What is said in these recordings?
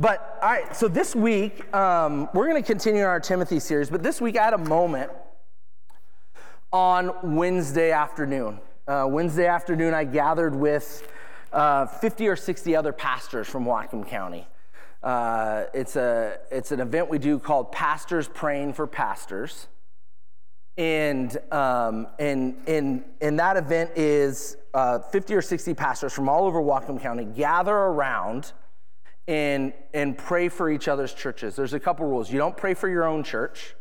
But all right, so this week um, we're going to continue our Timothy series. But this week I had a moment on Wednesday afternoon. Uh, Wednesday afternoon, I gathered with uh, 50 or 60 other pastors from Whatcom County. Uh, it's, a, it's an event we do called Pastors Praying for Pastors. And, um, and, and, and that event is uh, 50 or 60 pastors from all over Whatcom County gather around and, and pray for each other's churches. There's a couple rules. You don't pray for your own church,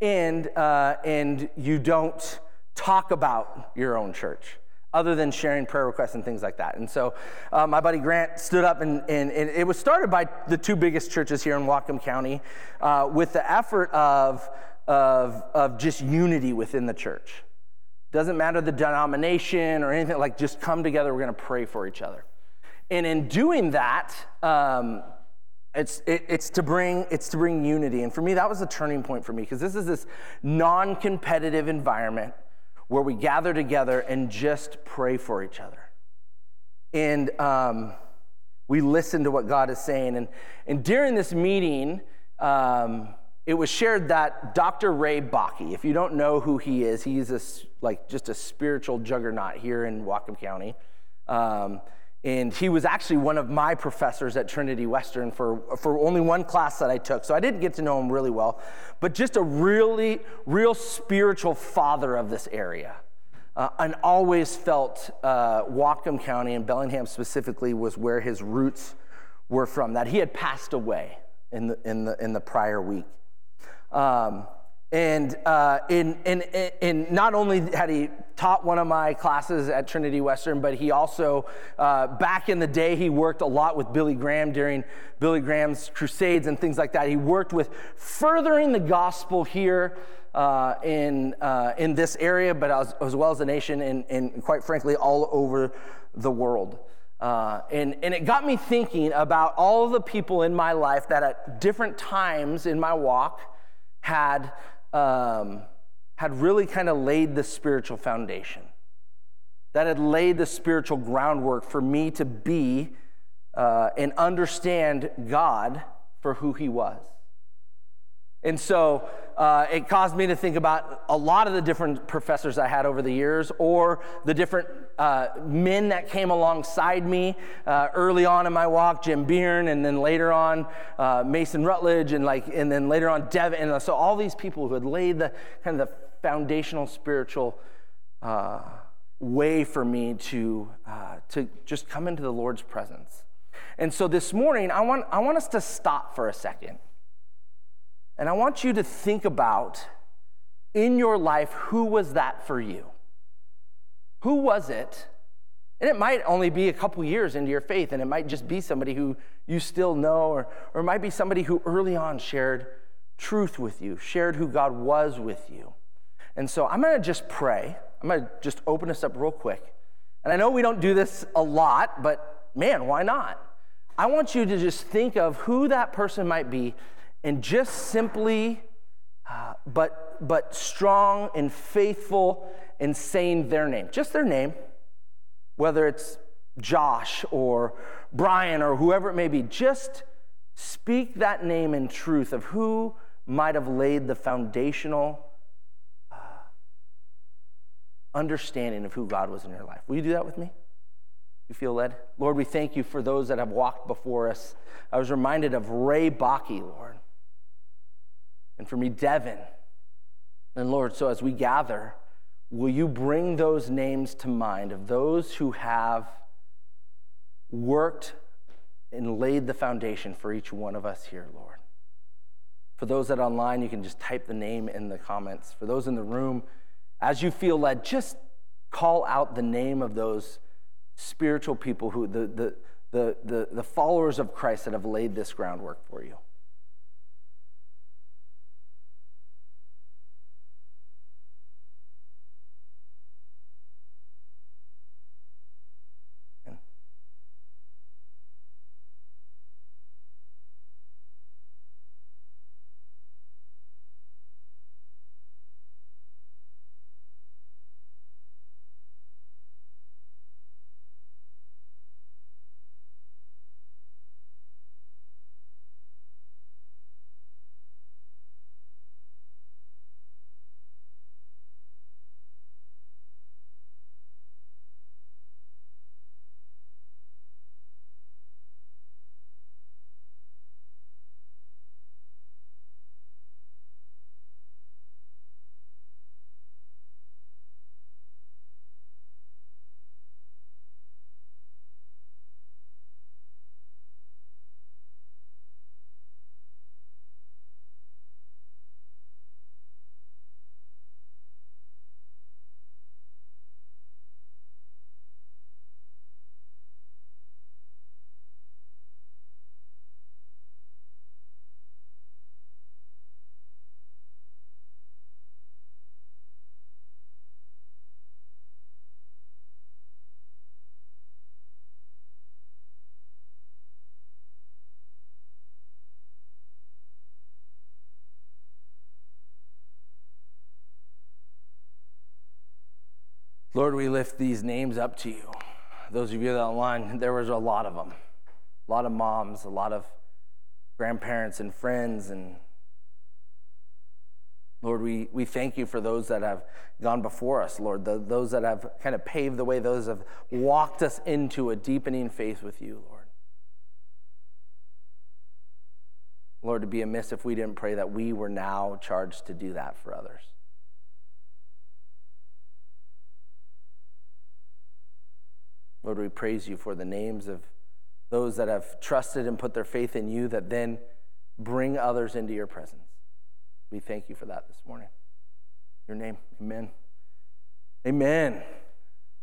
and, uh, and you don't talk about your own church other than sharing prayer requests and things like that. And so uh, my buddy Grant stood up, and, and, and, it was started by the two biggest churches here in Whatcom County uh, with the effort of, of, of just unity within the church. Doesn't matter the denomination or anything, like just come together, we're gonna pray for each other. And in doing that, um, it's, it, it's, to bring, it's to bring unity. And for me, that was a turning point for me because this is this non competitive environment where we gather together and just pray for each other. And um, we listen to what God is saying. And, and during this meeting, um, it was shared that Dr. Ray Bakke, if you don't know who he is, he's a, like just a spiritual juggernaut here in Whatcom County. Um, and he was actually one of my professors at Trinity Western for, for only one class that I took. So I didn't get to know him really well, but just a really, real spiritual father of this area. Uh, and always felt uh, Whatcom County and Bellingham specifically was where his roots were from, that he had passed away in the, in the, in the prior week. Um, and, uh, in, in, in, not only had he taught one of my classes at Trinity Western, but he also, uh, back in the day, he worked a lot with Billy Graham during Billy Graham's crusades and things like that. He worked with furthering the gospel here uh, in, uh, in this area, but as, as, well as the nation, and, and quite frankly, all over the world. Uh, and, and it got me thinking about all the people in my life that at different times in my walk had um, had really kind of laid the spiritual foundation, that had laid the spiritual groundwork for me to be uh, and understand God for who He was. And so uh, it caused me to think about a lot of the different professors I had over the years, or the different uh, men that came alongside me uh, early on in my walk, Jim Byrne, and then later on uh, Mason Rutledge, and like, and then later on Devin. And so all these people who had laid the kind of the foundational spiritual uh, way for me to uh, to just come into the Lord's presence. And so this morning, I want I want us to stop for a second. And I want you to think about in your life who was that for you? Who was it? And it might only be a couple years into your faith, and it might just be somebody who you still know, or, or it might be somebody who early on shared truth with you, shared who God was with you. And so I'm going to just pray. I'm going to just open this up real quick. And I know we don't do this a lot, but man, why not? I want you to just think of who that person might be and just simply, uh, but, but strong and faithful in saying their name, just their name, whether it's Josh or Brian or whoever it may be, just speak that name in truth of who might have laid the foundational uh, understanding of who God was in your life. Will you do that with me? You feel led? Lord, we thank you for those that have walked before us. I was reminded of Ray Bakke, Lord and for me, Devin. And Lord, so as we gather, will you bring those names to mind of those who have worked and laid the foundation for each one of us here, Lord? For those that online, you can just type the name in the comments. For those in the room, as you feel led, just call out the name of those spiritual people who the, the, the, the, the followers of Christ that have laid this groundwork for you. Lord, we lift these names up to you. Those of you that online, there was a lot of them. A lot of moms, a lot of grandparents and friends and Lord, we, we thank you for those that have gone before us, Lord, the, those that have kind of paved the way, those have walked us into a deepening faith with you, Lord. Lord, to be amiss if we didn't pray that we were now charged to do that for others. Lord, we praise you for the names of those that have trusted and put their faith in you that then bring others into your presence. We thank you for that this morning. Your name, amen. Amen.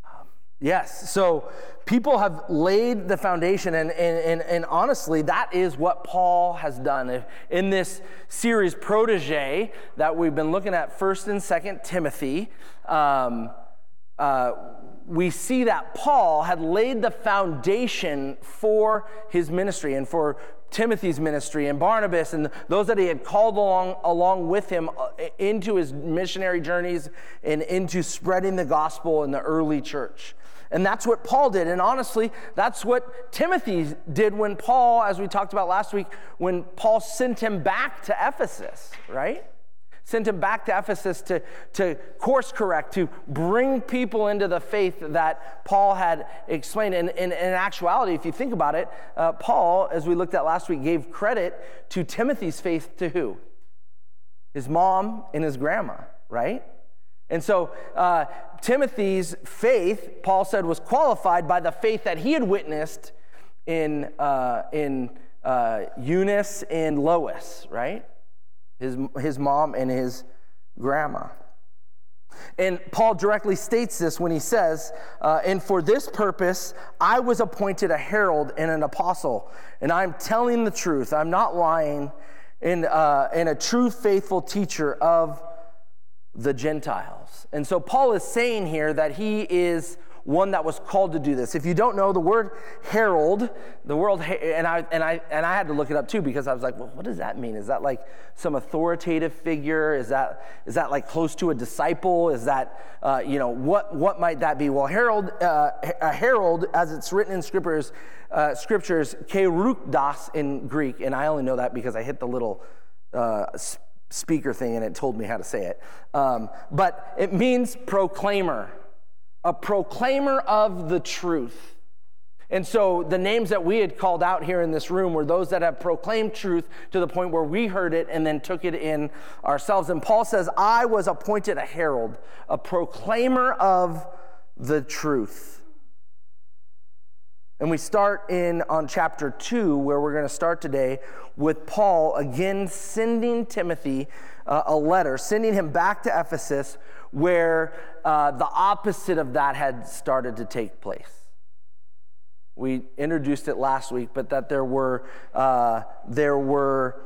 Um, yes, so people have laid the foundation, and, and, and, and, honestly, that is what Paul has done. In this series, Protege, that we've been looking at 1st and 2nd Timothy, um, uh, we see that Paul had laid the foundation for his ministry and for Timothy's ministry and Barnabas and those that he had called along, along with him uh, into his missionary journeys and into spreading the gospel in the early church. And that's what Paul did. And honestly, that's what Timothy did when Paul, as we talked about last week, when Paul sent him back to Ephesus, right? Sent him back to Ephesus to, to course correct, to bring people into the faith that Paul had explained. And, in actuality, if you think about it, uh, Paul, as we looked at last week, gave credit to Timothy's faith to who? His mom and his grandma, right? And so uh, Timothy's faith, Paul said, was qualified by the faith that he had witnessed in, uh, in uh, Eunice and Lois, right? His, his mom and his grandma. And Paul directly states this when he says, uh, And for this purpose, I was appointed a herald and an apostle, and I'm telling the truth. I'm not lying, and, uh, and a true faithful teacher of the Gentiles. And so Paul is saying here that he is one that was called to do this. If you don't know the word herald, the world and I and I and I had to look it up too because I was like, well, what does that mean? Is that like some authoritative figure? Is that is that like close to a disciple? Is that uh, you know what what might that be? Well, herald uh, a herald, as it's written in scriptures, uh, scriptures, kerugdos in Greek, and I only know that because I hit the little. Uh, speaker thing and it told me how to say it. Um, but it means proclaimer a proclaimer of the truth. And so the names that we had called out here in this room were those that have proclaimed truth to the point where we heard it and then took it in ourselves. And Paul says, I was appointed a herald, a proclaimer of the truth. And we start in on chapter 2, where we're going to start today with Paul again sending Timothy uh, a letter, sending him back to Ephesus where uh, the opposite of that had started to take place. We introduced it last week, but that there were, uh, there were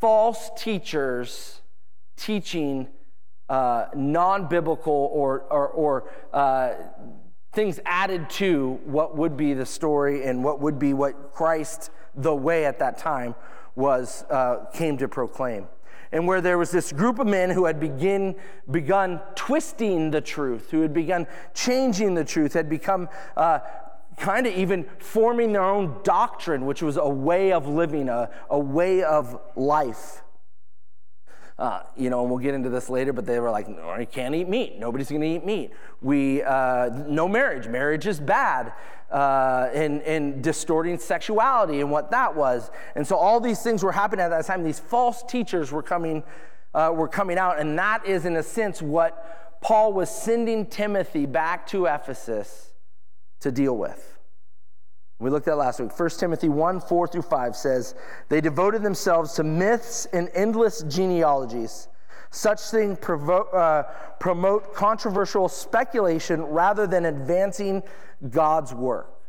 false teachers teaching uh, non biblical or, or, or uh, things added to what would be the story and what would be what Christ, the way at that time, was, uh, came to proclaim and where there was this group of men who had begin, begun twisting the truth, who had begun changing the truth, had become uh, kind of even forming their own doctrine, which was a way of living, a, a way of life. Uh, you know, and we'll get into this later, but they were like, no, you can't eat meat. Nobody's going to eat meat. We, uh, no marriage. Marriage is bad. Uh, and, and distorting sexuality and what that was. And so all these things were happening at that time. These false teachers were coming, uh, were coming out. And that is, in a sense, what Paul was sending Timothy back to Ephesus to deal with. We looked at last week. 1 Timothy 1 4 through 5 says, They devoted themselves to myths and endless genealogies. Such things provo- uh, promote controversial speculation rather than advancing God's work.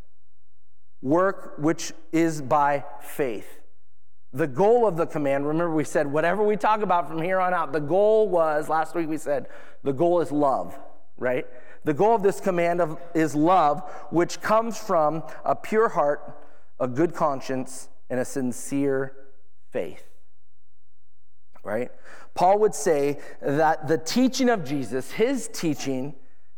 Work which is by faith. The goal of the command, remember we said, whatever we talk about from here on out, the goal was, last week we said, the goal is love, right? The goal of this command of, is love, which comes from a pure heart, a good conscience, and a sincere faith. Right? Paul would say that the teaching of Jesus, his teaching,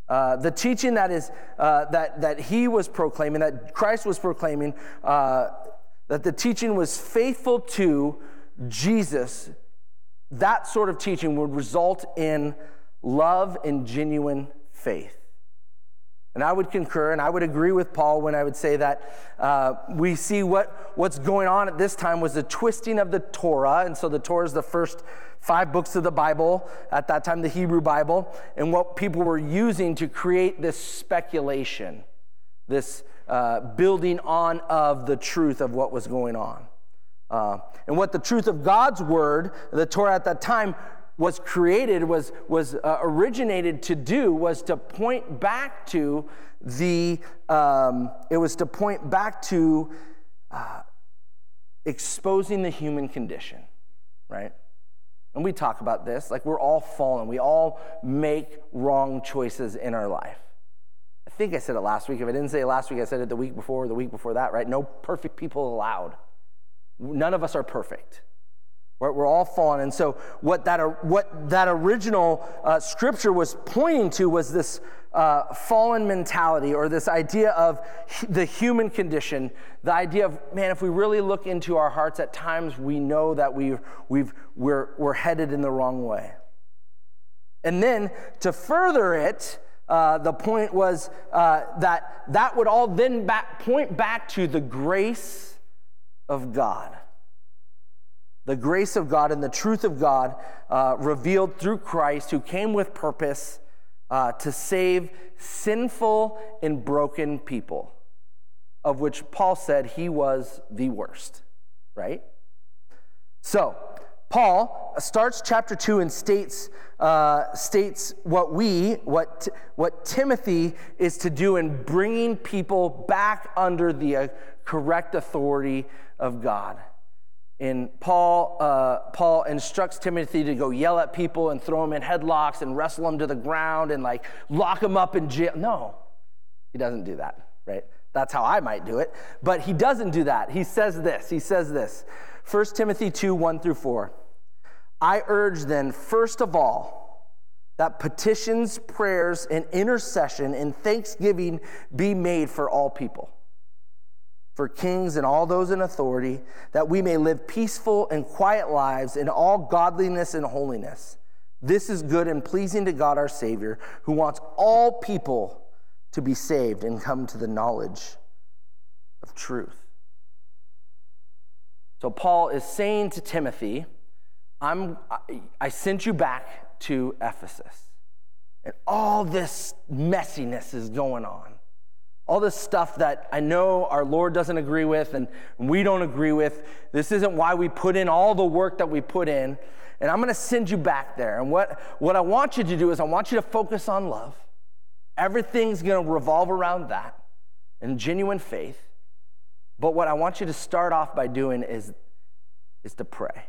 Uh, the teaching that is uh, that that he was proclaiming, that Christ was proclaiming, uh, that the teaching was faithful to Jesus. That sort of teaching would result in love and genuine faith. And I would concur and I would agree with Paul when I would say that uh, we see what, what's going on at this time was the twisting of the Torah. And so the Torah is the first five books of the Bible, at that time, the Hebrew Bible, and what people were using to create this speculation, this uh, building on of the truth of what was going on. Uh, and what the truth of God's word, the Torah at that time, was created, was, was uh, originated to do, was to point back to the, um, it was to point back to uh, exposing the human condition, right? And we talk about this, like we're all fallen. We all make wrong choices in our life. I think I said it last week. If I didn't say it last week, I said it the week before, the week before that, right? No perfect people allowed. None of us are perfect. We're all fallen. And so, what that, what that original uh, scripture was pointing to was this uh, fallen mentality or this idea of the human condition. The idea of, man, if we really look into our hearts, at times we know that we've, we've, we're, we're headed in the wrong way. And then to further it, uh, the point was uh, that that would all then back, point back to the grace of God the grace of God and the truth of God uh, revealed through Christ, who came with purpose uh, to save sinful and broken people, of which Paul said he was the worst, right? So, Paul starts chapter 2 and states, uh, states what we, what, what Timothy is to do in bringing people back under the uh, correct authority of God. And Paul, uh, Paul instructs Timothy to go yell at people and throw them in headlocks and wrestle them to the ground and like lock them up in jail. No, he doesn't do that, right? That's how I might do it. But he doesn't do that. He says this. He says this 1 Timothy 2 1 through 4. I urge then, first of all, that petitions, prayers, and intercession and thanksgiving be made for all people for kings and all those in authority, that we may live peaceful and quiet lives in all godliness and holiness. This is good and pleasing to God our Savior, who wants all people to be saved and come to the knowledge of truth. So, Paul is saying to Timothy, I'm, I sent you back to Ephesus, and all this messiness is going on all this stuff that I know our Lord doesn't agree with and we don't agree with. This isn't why we put in all the work that we put in. And I'm going to send you back there. And what, what I want you to do is I want you to focus on love. Everything's going to revolve around that and genuine faith. But what I want you to start off by doing is, is to pray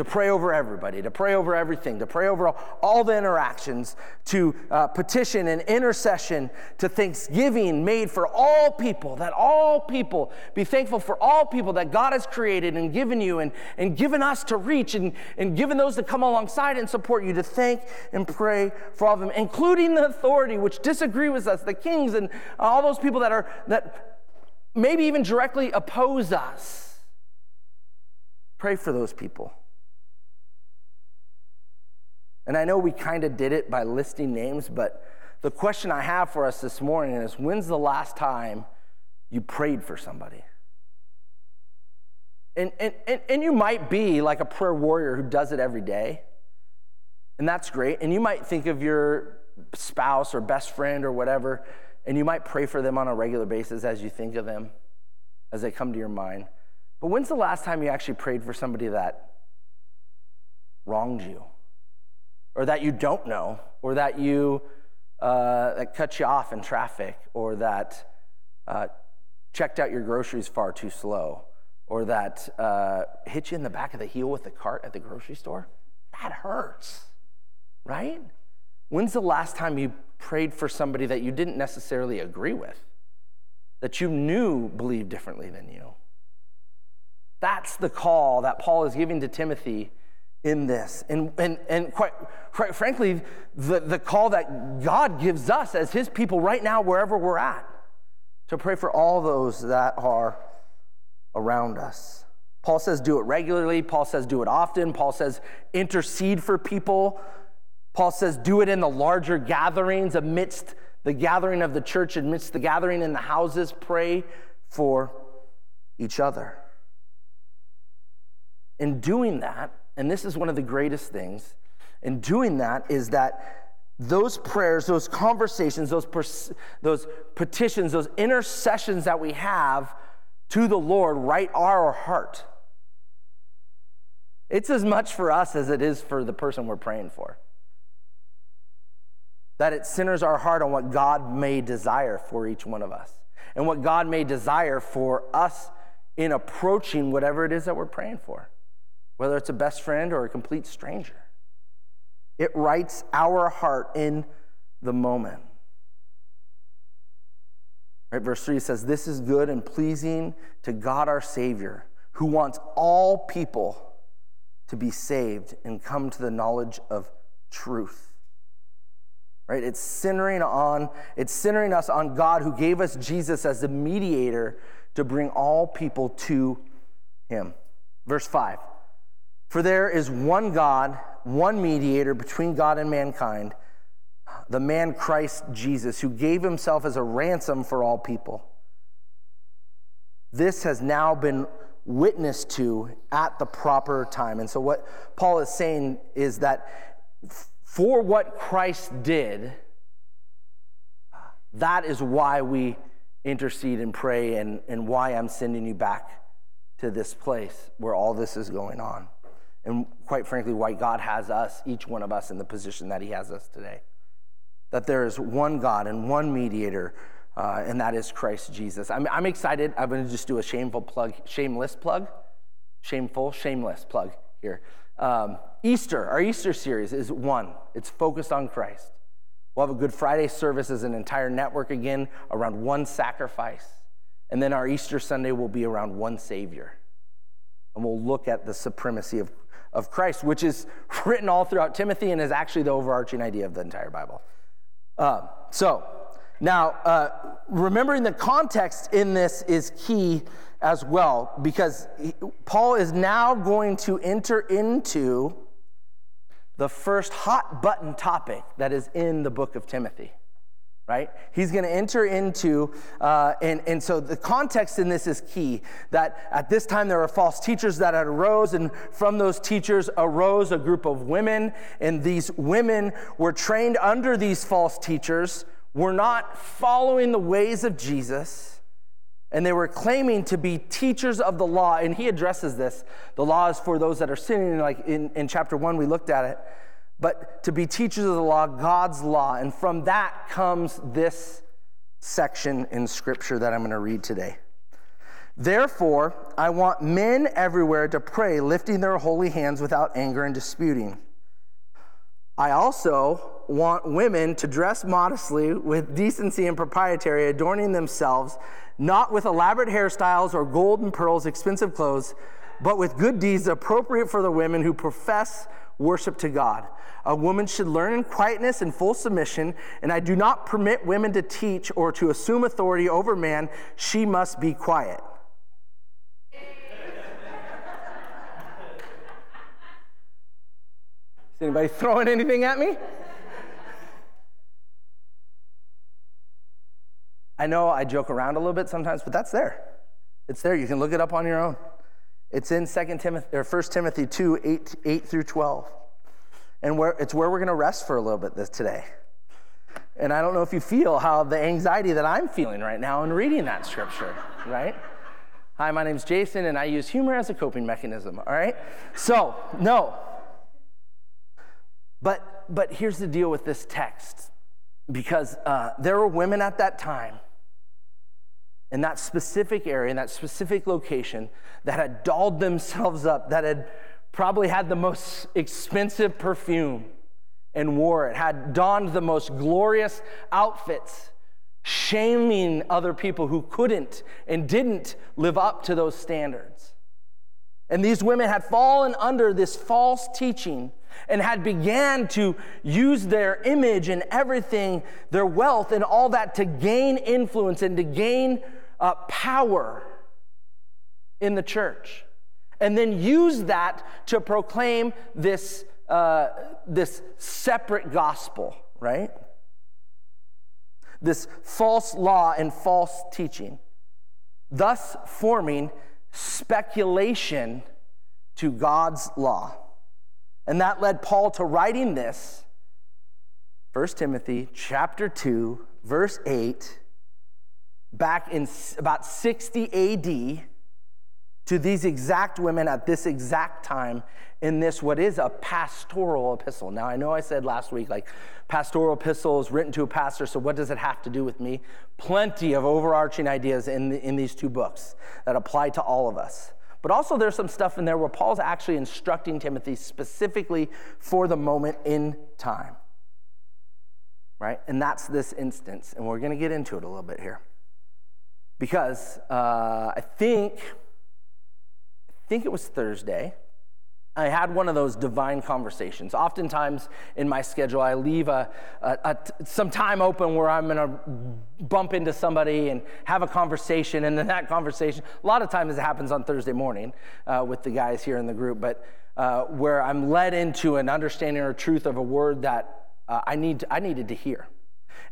to pray over everybody, to pray over everything, to pray over all, the interactions, to uh, petition and intercession, to thanksgiving made for all people, that all people be thankful for all people that God has created and given you and, and given us to reach and, and given those that come alongside and support you to thank and pray for all of them, including the authority which disagree with us, the kings and all those people that are that maybe even directly oppose us. Pray for those people. And I know we kind of did it by listing names, but the question I have for us this morning is when's the last time you prayed for somebody? And, and, and, and you might be like a prayer warrior who does it every day, and that's great. And you might think of your spouse or best friend or whatever, and you might pray for them on a regular basis as you think of them, as they come to your mind. But when's the last time you actually prayed for somebody that wronged you? Or that you don't know, or that you uh, that cut you off in traffic, or that uh, checked out your groceries far too slow, or that uh, hit you in the back of the heel with the cart at the grocery store. That hurts, right? When's the last time you prayed for somebody that you didn't necessarily agree with, that you knew believed differently than you? That's the call that Paul is giving to Timothy in this. And, and, and quite, quite frankly, the, the call that God gives us as His people right now, wherever we're at, to pray for all those that are around us. Paul says do it regularly. Paul says do it often. Paul says intercede for people. Paul says do it in the larger gatherings amidst the gathering of the church, amidst the gathering in the houses. Pray for each other. In doing that, and this is one of the greatest things, in doing that is that those prayers, those conversations, those, pers- those petitions, those intercessions that we have to the Lord right our heart. It's as much for us as it is for the person we're praying for. That it centers our heart on what God may desire for each one of us and what God may desire for us in approaching whatever it is that we're praying for, whether it's a best friend or a complete stranger. It rights our heart in the moment. Right, verse 3 says, This is good and pleasing to God our Savior, who wants all people to be saved and come to the knowledge of truth right it's centering on it's centering us on god who gave us jesus as the mediator to bring all people to him verse 5 for there is one god one mediator between god and mankind the man christ jesus who gave himself as a ransom for all people this has now been witnessed to at the proper time and so what paul is saying is that for what Christ did, that is why we intercede and pray and, and why I'm sending you back to this place where all this is going on. And quite frankly, why God has us, each one of us, in the position that He has us today. That there is one God and one mediator, uh, and that is Christ Jesus. I'm, I'm excited. I'm going to just do a shameful plug, shameless plug, shameful, shameless plug here. Um, Easter, our Easter series is one, it's focused on Christ. We'll have a Good Friday service as an entire network again around one sacrifice. And then our Easter Sunday will be around one Savior. And we'll look at the supremacy of, of Christ, which is written all throughout Timothy and is actually the overarching idea of the entire Bible. Uh, so, now, uh, remembering the context in this is key as well, because Paul is now going to enter into the first hot button topic that is in the book of Timothy. Right? He's going to enter into, uh, and, and so the context in this is key that at this time there were false teachers that had arose, and from those teachers arose a group of women, and these women were trained under these false teachers, were not following the ways of Jesus and they were claiming to be teachers of the law. And he addresses this. The law is for those that are sinning, like in, in chapter one, we looked at it. But to be teachers of the law, God's law. And from that comes this section in scripture that I'm going to read today. Therefore, I want men everywhere to pray, lifting their holy hands without anger and disputing. I also want women to dress modestly with decency and propriety, adorning themselves not with elaborate hairstyles or gold and pearls, expensive clothes, but with good deeds appropriate for the women who profess worship to God. A woman should learn in quietness and full submission, and I do not permit women to teach or to assume authority over man. She must be quiet. Is anybody throwing anything at me? I know I joke around a little bit sometimes, but that's there. It's there. You can look it up on your own. It's in 2 Timothy or 1 Timothy 2, 8, 8 through 12. And where, it's where we're going to rest for a little bit this today. And I don't know if you feel how the anxiety that I'm feeling right now in reading that scripture, right? Hi, my name's Jason, and I use humor as a coping mechanism, all right? So, no. But, but here's the deal with this text because uh, there were women at that time in that specific area, in that specific location, that had dolled themselves up, that had probably had the most expensive perfume and wore it, had donned the most glorious outfits, shaming other people who couldn't and didn't live up to those standards. And these women had fallen under this false teaching and had began to use their image and everything, their wealth and all that to gain influence and to gain uh, power in the church. And then use that to proclaim this, uh, this separate gospel, right? This false law and false teaching, thus forming speculation to God's law. And that led Paul to writing this 1 Timothy chapter 2 verse 8 back in about 60 AD to these exact women at this exact time in this what is a pastoral epistle. Now I know I said last week like pastoral epistles written to a pastor so what does it have to do with me? Plenty of overarching ideas in, the, in these two books that apply to all of us. But also, there's some stuff in there where Paul's actually instructing Timothy specifically for the moment in time. Right? And that's this instance. And we're going to get into it a little bit here. Because uh, I think, I think it was Thursday. I had one of those divine conversations. Oftentimes in my schedule, I leave a, a, a, some time open where I'm going to bump into somebody and have a conversation. And then that conversation, a lot of times it happens on Thursday morning uh, with the guys here in the group, but uh, where I'm led into an understanding or truth of a word that uh, I, need I needed to hear.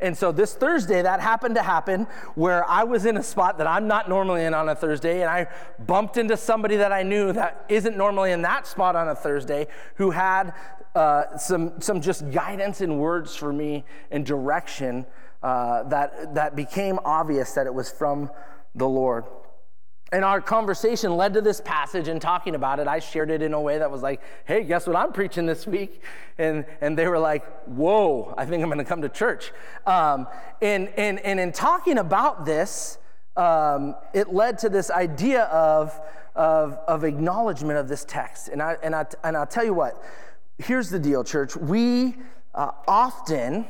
And so this Thursday, that happened to happen where I was in a spot that I'm not normally in on a Thursday, and I bumped into somebody that I knew that isn't normally in that spot on a Thursday who had uh, some, some just guidance and words for me and direction uh, that, that became obvious that it was from the Lord. And our conversation led to this passage and talking about it. I shared it in a way that was like, hey, guess what I'm preaching this week? And, and they were like, whoa, I think I'm going to come to church. Um, and, and, and in talking about this, um, it led to this idea of, of, of acknowledgement of this text. And, I, and, I, and I'll tell you what, here's the deal, church. We uh, often,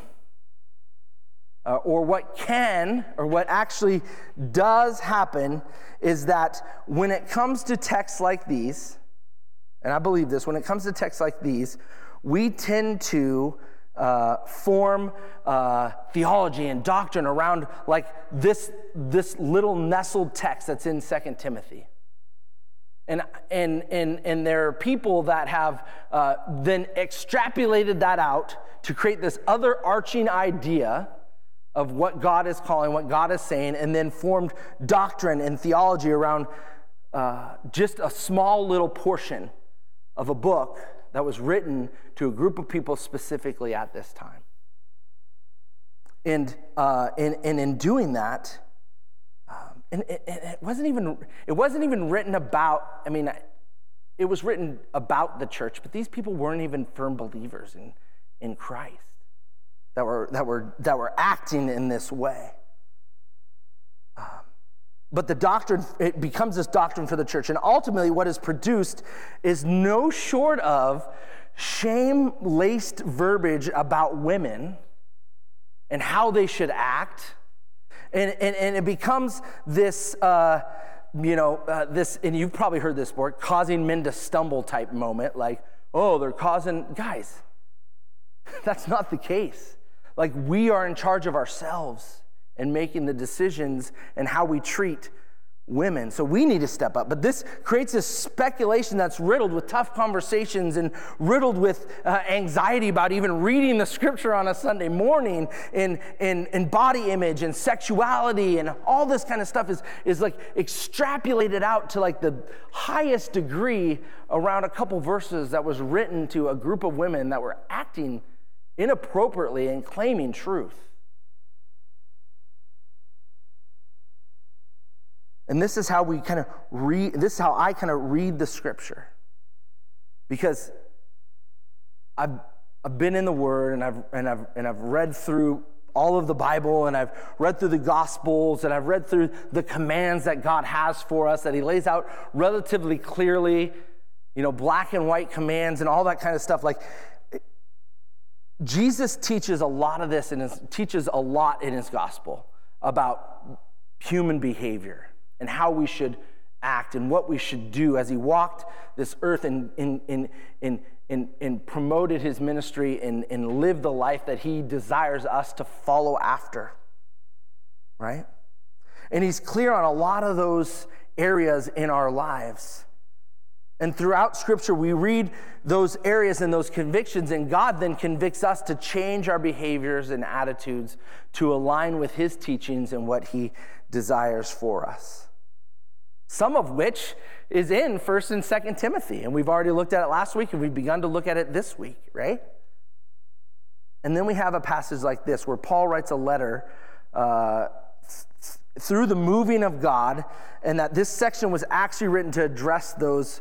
uh, or what can, or what actually does happen, is that when it comes to texts like these, and I believe this, when it comes to texts like these, we tend to uh, form uh, theology and doctrine around like this, this little nestled text that's in Second Timothy. And, and, and, and there are people that have uh, then extrapolated that out to create this other arching idea of what God is calling, what God is saying, and then formed doctrine and theology around uh, just a small little portion of a book that was written to a group of people specifically at this time. And, uh, and, and in doing that, um, and, and it wasn't even it wasn't even written about. I mean, it was written about the church, but these people weren't even firm believers in in Christ that were, that were, that were acting in this way. Um, but the doctrine, it becomes this doctrine for the church. And ultimately, what is produced is no short of shame laced verbiage about women and how they should act. And, and, and it becomes this, uh, you know, uh, this, and you've probably heard this before, causing men to stumble type moment. Like, oh, they're causing, guys, that's not the case like we are in charge of ourselves and making the decisions and how we treat women. So we need to step up. But this creates this speculation that's riddled with tough conversations and riddled with uh, anxiety about even reading the scripture on a Sunday morning and, and body image and sexuality and all this kind of stuff is, is like extrapolated out to like the highest degree around a couple verses that was written to a group of women that were acting inappropriately and claiming truth. And this is how we kind of read, this is how I kind of read the scripture. Because I've, I've been in the Word and I've, and, I've, and I've read through all of the Bible and I've read through the Gospels and I've read through the commands that God has for us that He lays out relatively clearly, you know, black and white commands and all that kind of stuff. Like, Jesus teaches a lot of this and teaches a lot in his gospel about human behavior and how we should act and what we should do as he walked this earth and, and, and, and, and, and promoted his ministry and, and lived the life that he desires us to follow after. Right? And he's clear on a lot of those areas in our lives. And throughout Scripture, we read those areas and those convictions, and God then convicts us to change our behaviors and attitudes to align with His teachings and what He desires for us. Some of which is in 1st and 2nd Timothy, and we've already looked at it last week, and we've begun to look at it this week, right? And then we have a passage like this where Paul writes a letter. Uh, through the moving of God, and that this section was actually written to address those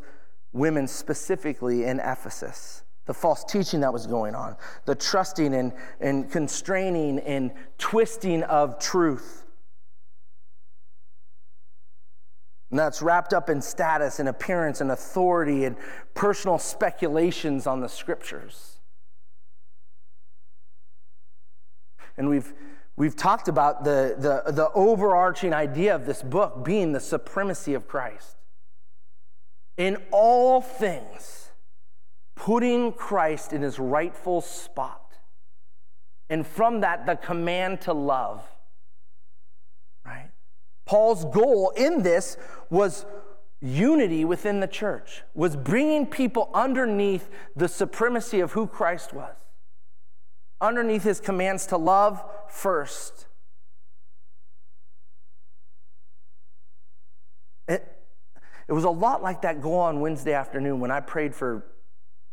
women specifically in Ephesus. The false teaching that was going on, the trusting and, and constraining and twisting of truth. And that's wrapped up in status and appearance and authority and personal speculations on the scriptures. And we've, we've talked about the, the, the overarching idea of this book being the supremacy of Christ in all things, putting Christ in his rightful spot. And from that, the command to love. Right? Paul's goal in this was unity within the church, was bringing people underneath the supremacy of who Christ was, underneath his commands to love first. It, it was a lot like that goal on Wednesday afternoon when I prayed for,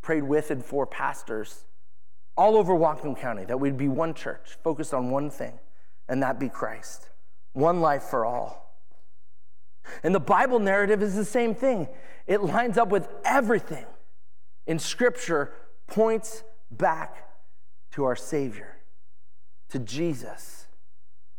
prayed with and for pastors all over Whatcom County that we'd be one church focused on one thing, and that be Christ. One life for all. And the Bible narrative is the same thing. It lines up with everything in Scripture, points back to our Savior, to Jesus.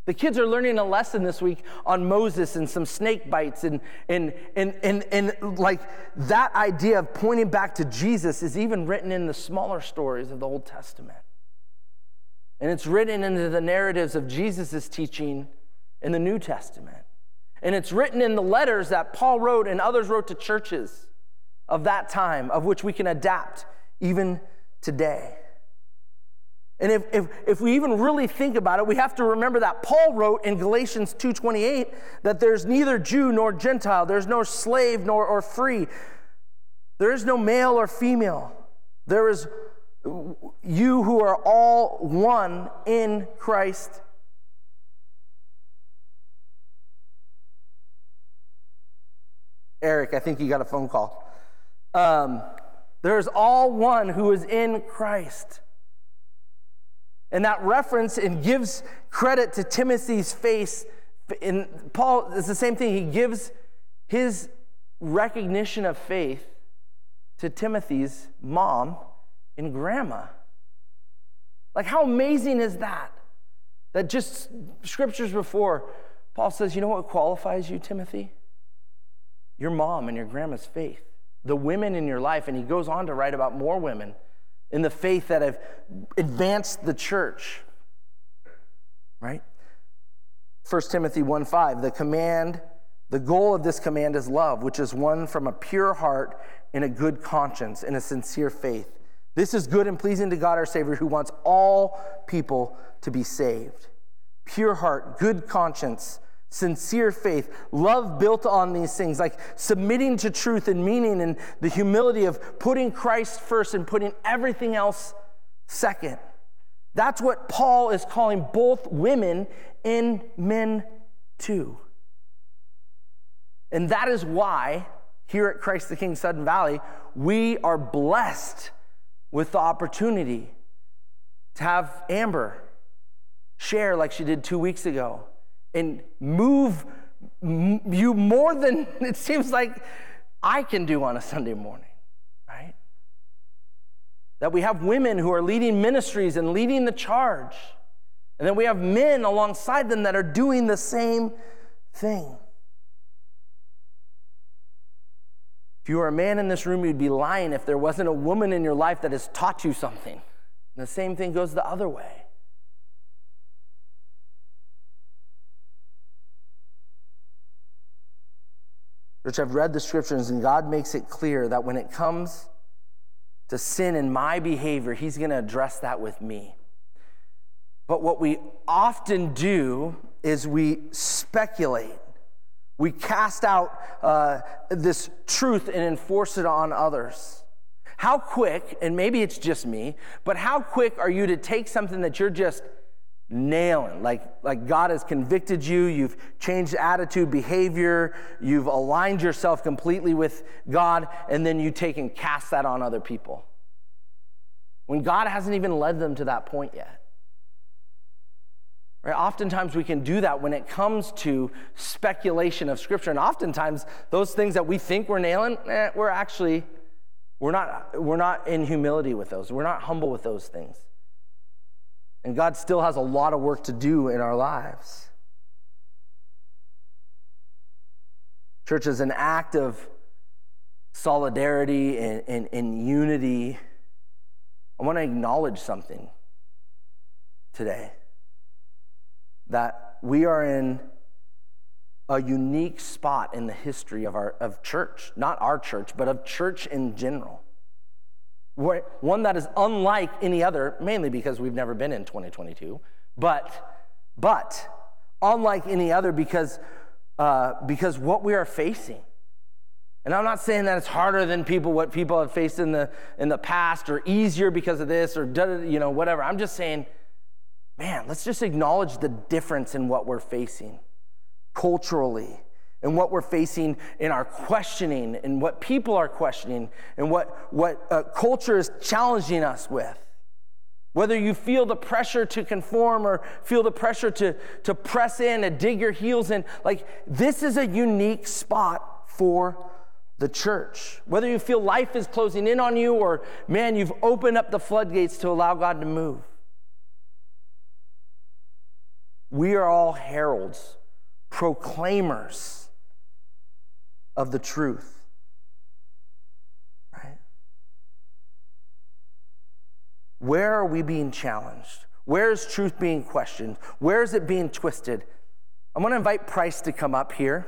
The kids are learning a lesson this week on Moses and some snake bites, and, and, and, and, and like that idea of pointing back to Jesus is even written in the smaller stories of the Old Testament. And it's written into the narratives of Jesus' teaching in the New Testament. And it's written in the letters that Paul wrote and others wrote to churches of that time, of which we can adapt even today. And if, if, if we even really think about it, we have to remember that Paul wrote in Galatians 2.28 that there's neither Jew nor Gentile, there's no slave nor or free, there is no male or female. There is you who are all one in Christ. Eric, I think you got a phone call. Um, there's all one who is in Christ. And that reference and gives credit to Timothy's face. In Paul, it's the same thing. He gives his recognition of faith to Timothy's mom and grandma. Like, how amazing is that? That just scriptures before, Paul says, you know what qualifies you, Timothy? Your mom and your grandma's faith, the women in your life. And he goes on to write about more women in the faith that have advanced the church. Right? 1 Timothy 1 5, the command, the goal of this command is love, which is one from a pure heart and a good conscience and a sincere faith. This is good and pleasing to God our Savior, who wants all people to be saved. Pure heart, good conscience, sincere faith, love built on these things, like submitting to truth and meaning and the humility of putting Christ first and putting everything else second. That's what Paul is calling both women and men to. And that is why here at Christ the King Sudden Valley, we are blessed with the opportunity to have Amber share like she did two weeks ago and move you more than it seems like I can do on a Sunday morning, right? That we have women who are leading ministries and leading the charge. And then we have men alongside them that are doing the same thing. If you were a man in this room, you'd be lying if there wasn't a woman in your life that has taught you something. And the same thing goes the other way. Which I've read the scriptures, and God makes it clear that when it comes to sin and my behavior, He's going to address that with me. But what we often do is we speculate. We cast out uh, this truth and enforce it on others. How quick, and maybe it's just me, but how quick are you to take something that you're just nailing? Like, like God has convicted you, you've changed attitude, behavior, you've aligned yourself completely with God, and then you take and cast that on other people. When God hasn't even led them to that point yet. Right? Oftentimes we can do that when it comes to speculation of Scripture. And oftentimes those things that we think we're nailing, eh, we're actually, we're not, we're not in humility with those. We're not humble with those things. And God still has a lot of work to do in our lives. Church is an act of solidarity and, and, and unity. I want to acknowledge something today that we are in a unique spot in the history of our of church, not our church, but of church in general. One that is unlike any other, mainly because we've never been in 2022, but but unlike any other because uh, because what we are facing. And I'm not saying that it's harder than people what people have faced in the in the past or easier because of this or you know whatever. I'm just saying man, let's just acknowledge the difference in what we're facing culturally and what we're facing in our questioning and what people are questioning and what, what uh, culture is challenging us with. Whether you feel the pressure to conform or feel the pressure to, to press in and dig your heels in, like this is a unique spot for the church. Whether you feel life is closing in on you or, man, you've opened up the floodgates to allow God to move. We are all heralds, proclaimers of the truth. Right? Where are we being challenged? Where is truth being questioned? Where is it being twisted? I'm going to invite Price to come up here.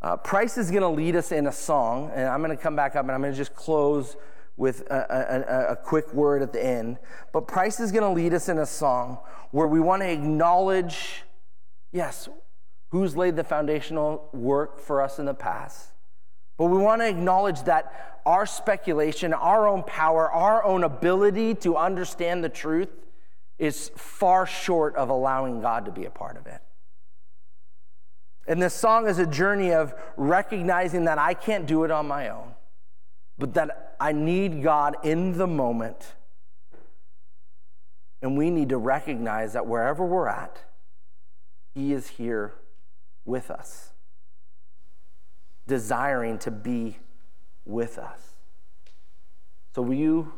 Uh, Price is going to lead us in a song, and I'm going to come back up and I'm going to just close with a, a, a, quick word at the end. But Price is going to lead us in a song where we want to acknowledge, yes, who's laid the foundational work for us in the past. But we want to acknowledge that our speculation, our own power, our own ability to understand the truth is far short of allowing God to be a part of it. And this song is a journey of recognizing that I can't do it on my own but that I need God in the moment. And we need to recognize that wherever we're at, He is here with us, desiring to be with us. So, will you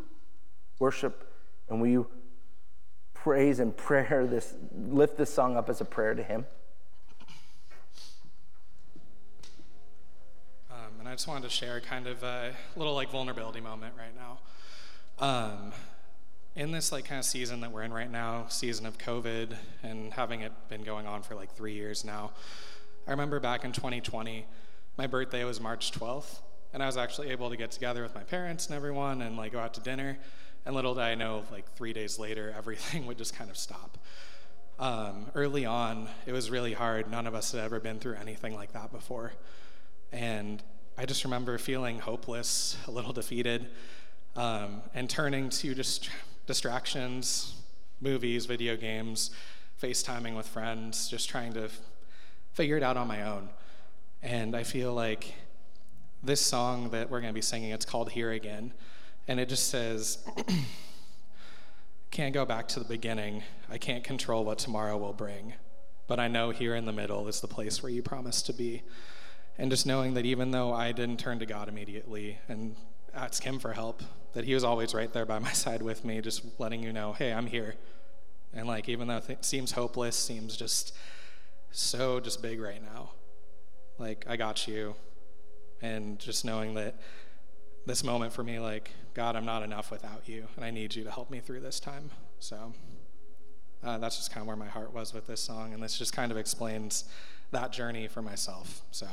worship and will you praise and prayer this, lift this song up as a prayer to Him? Um, and I just wanted to share kind of a little like vulnerability moment right now. Um, in this like kind of season that we're in right now, season of COVID, and having it been going on for like three years now, I remember back in 2020, my birthday was March 12th, and I was actually able to get together with my parents and everyone and like go out to dinner. And little did I know, like three days later, everything would just kind of stop. Um, early on, it was really hard. None of us had ever been through anything like that before. And I just remember feeling hopeless, a little defeated, um, and turning to just distractions, movies, video games, FaceTiming with friends, just trying to figure it out on my own. And I feel like this song that we're going to be singing, it's called Here Again. And it just says, Can't go back to the beginning. I can't control what tomorrow will bring. But I know here in the middle is the place where you promised to be. And just knowing that even though I didn't turn to God immediately and ask Him for help, that He was always right there by my side with me, just letting you know, hey, I'm here. And like, even though it seems hopeless, seems just so just big right now, like, I got you. And just knowing that this moment for me, like, God, I'm not enough without you, and I need you to help me through this time. So uh, that's just kind of where my heart was with this song, and this just kind of explains that journey for myself. So.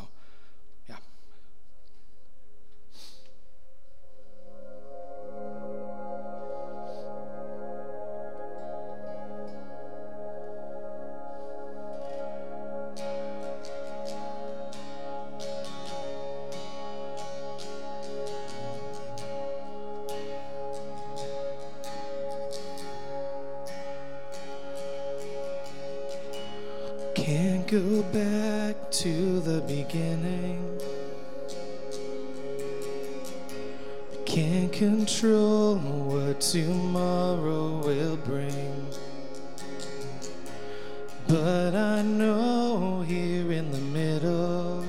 Here in the middle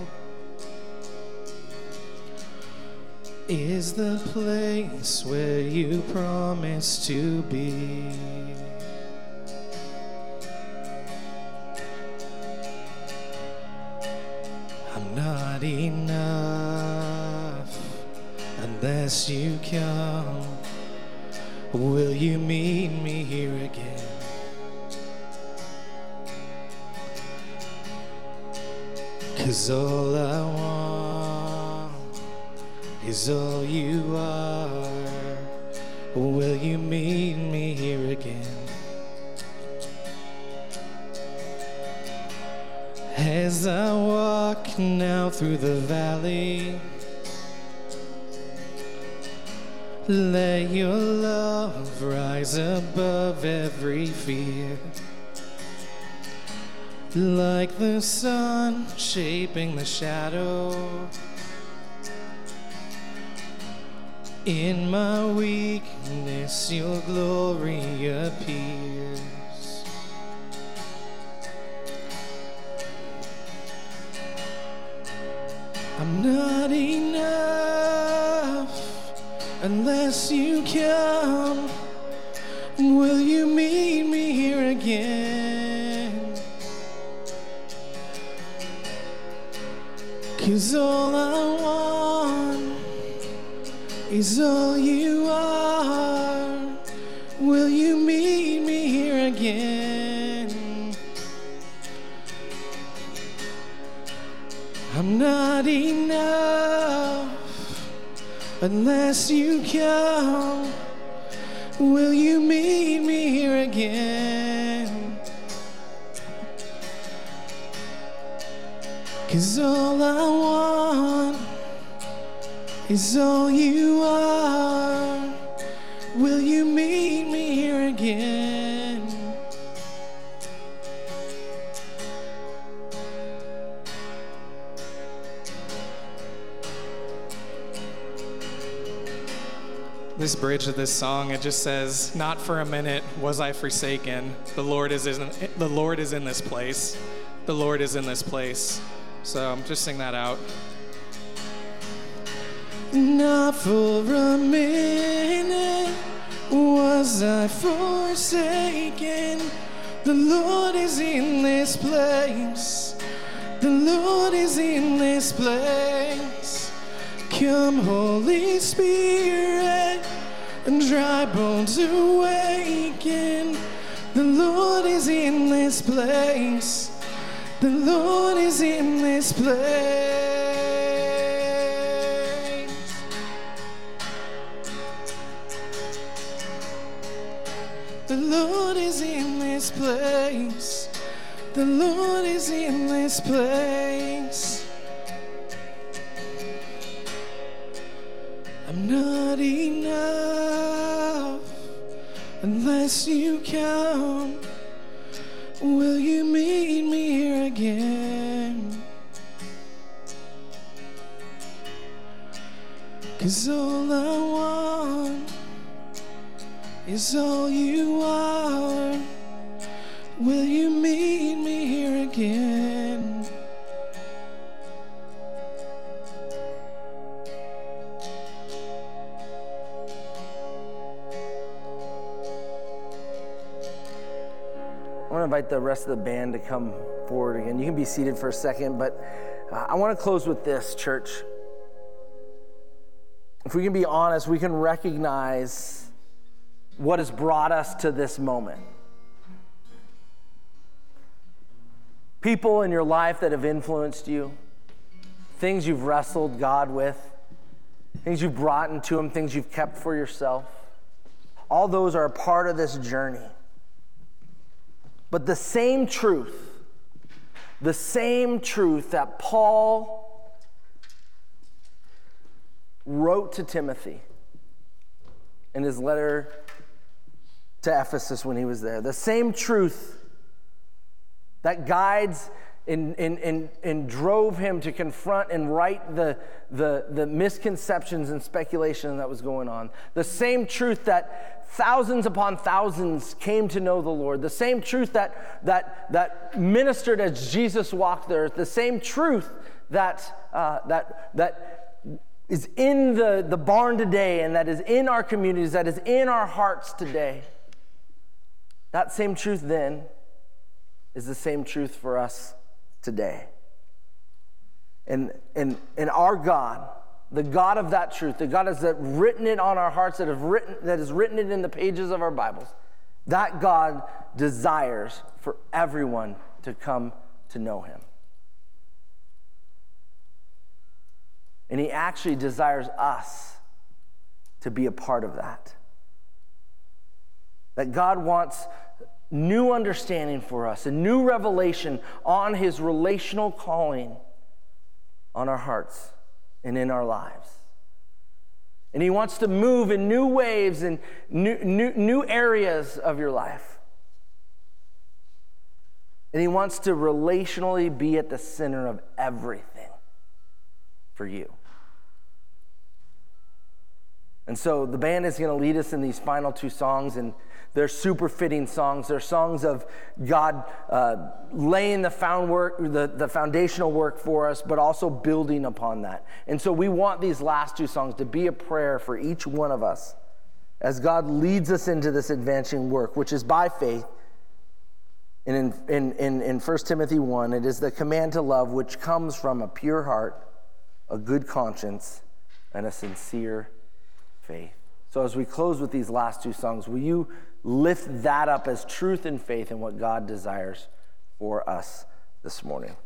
is the place where you promised to be. I'm not enough unless you come. Will you meet me here again? Cause all I want is all you are. Will you meet me here again? As I walk now through the valley, let your love rise above every fear. Like the sun shaping the shadow. In my weakness, your glory appears. I'm not enough unless you come. Will you meet me here again? Cause all I want is all you are. Will you meet me here again? I'm not enough unless you come. Will you meet me here again? Cause all I want is all you are. Will you meet me here again? This bridge of this song, it just says, "Not for a minute was I forsaken. The Lord is in the Lord is in this place. The Lord is in this place." So I'm just sing that out. Not for a minute was I forsaken. The Lord is in this place. The Lord is in this place. Come, Holy Spirit, and dry bones awaken. The Lord is in this place. The Lord is in this place. The Lord is in this place. The Lord is in this place. I'm not enough unless you come. Will you meet me here again? Cause all I want is all you are. Will you meet me here again? Want to invite the rest of the band to come forward again. You can be seated for a second, but uh, I want to close with this, church. If we can be honest, we can recognize what has brought us to this moment. People in your life that have influenced you, things you've wrestled God with, things you've brought into Him, things you've kept for yourself. All those are a part of this journey. But the same truth, the same truth that Paul wrote to Timothy in his letter to Ephesus when he was there, the same truth that guides and, and, and, and drove him to confront and right the, the, the misconceptions and speculation that was going on. The same truth that thousands upon thousands came to know the Lord. The same truth that, that, that ministered as Jesus walked the earth. The same truth that, uh, that, that is in the, the barn today and that is in our communities, that is in our hearts today. That same truth then is the same truth for us today. And, and, and our God, the God of that truth, the God that has written it on our hearts, that, have written, that has written it in the pages of our Bibles, that God desires for everyone to come to know him. And he actually desires us to be a part of that. That God wants new understanding for us, a new revelation on his relational calling on our hearts and in our lives. And he wants to move in new waves and new, new, new areas of your life. And he wants to relationally be at the center of everything for you. And so the band is going to lead us in these final two songs. And they're super fitting songs. They're songs of God uh, laying the, found work, the, the foundational work for us, but also building upon that. And so we want these last two songs to be a prayer for each one of us as God leads us into this advancing work, which is by faith. And in, in, in, in 1 Timothy 1, it is the command to love which comes from a pure heart, a good conscience, and a sincere faith. So, as we close with these last two songs, will you lift that up as truth and faith in what God desires for us this morning?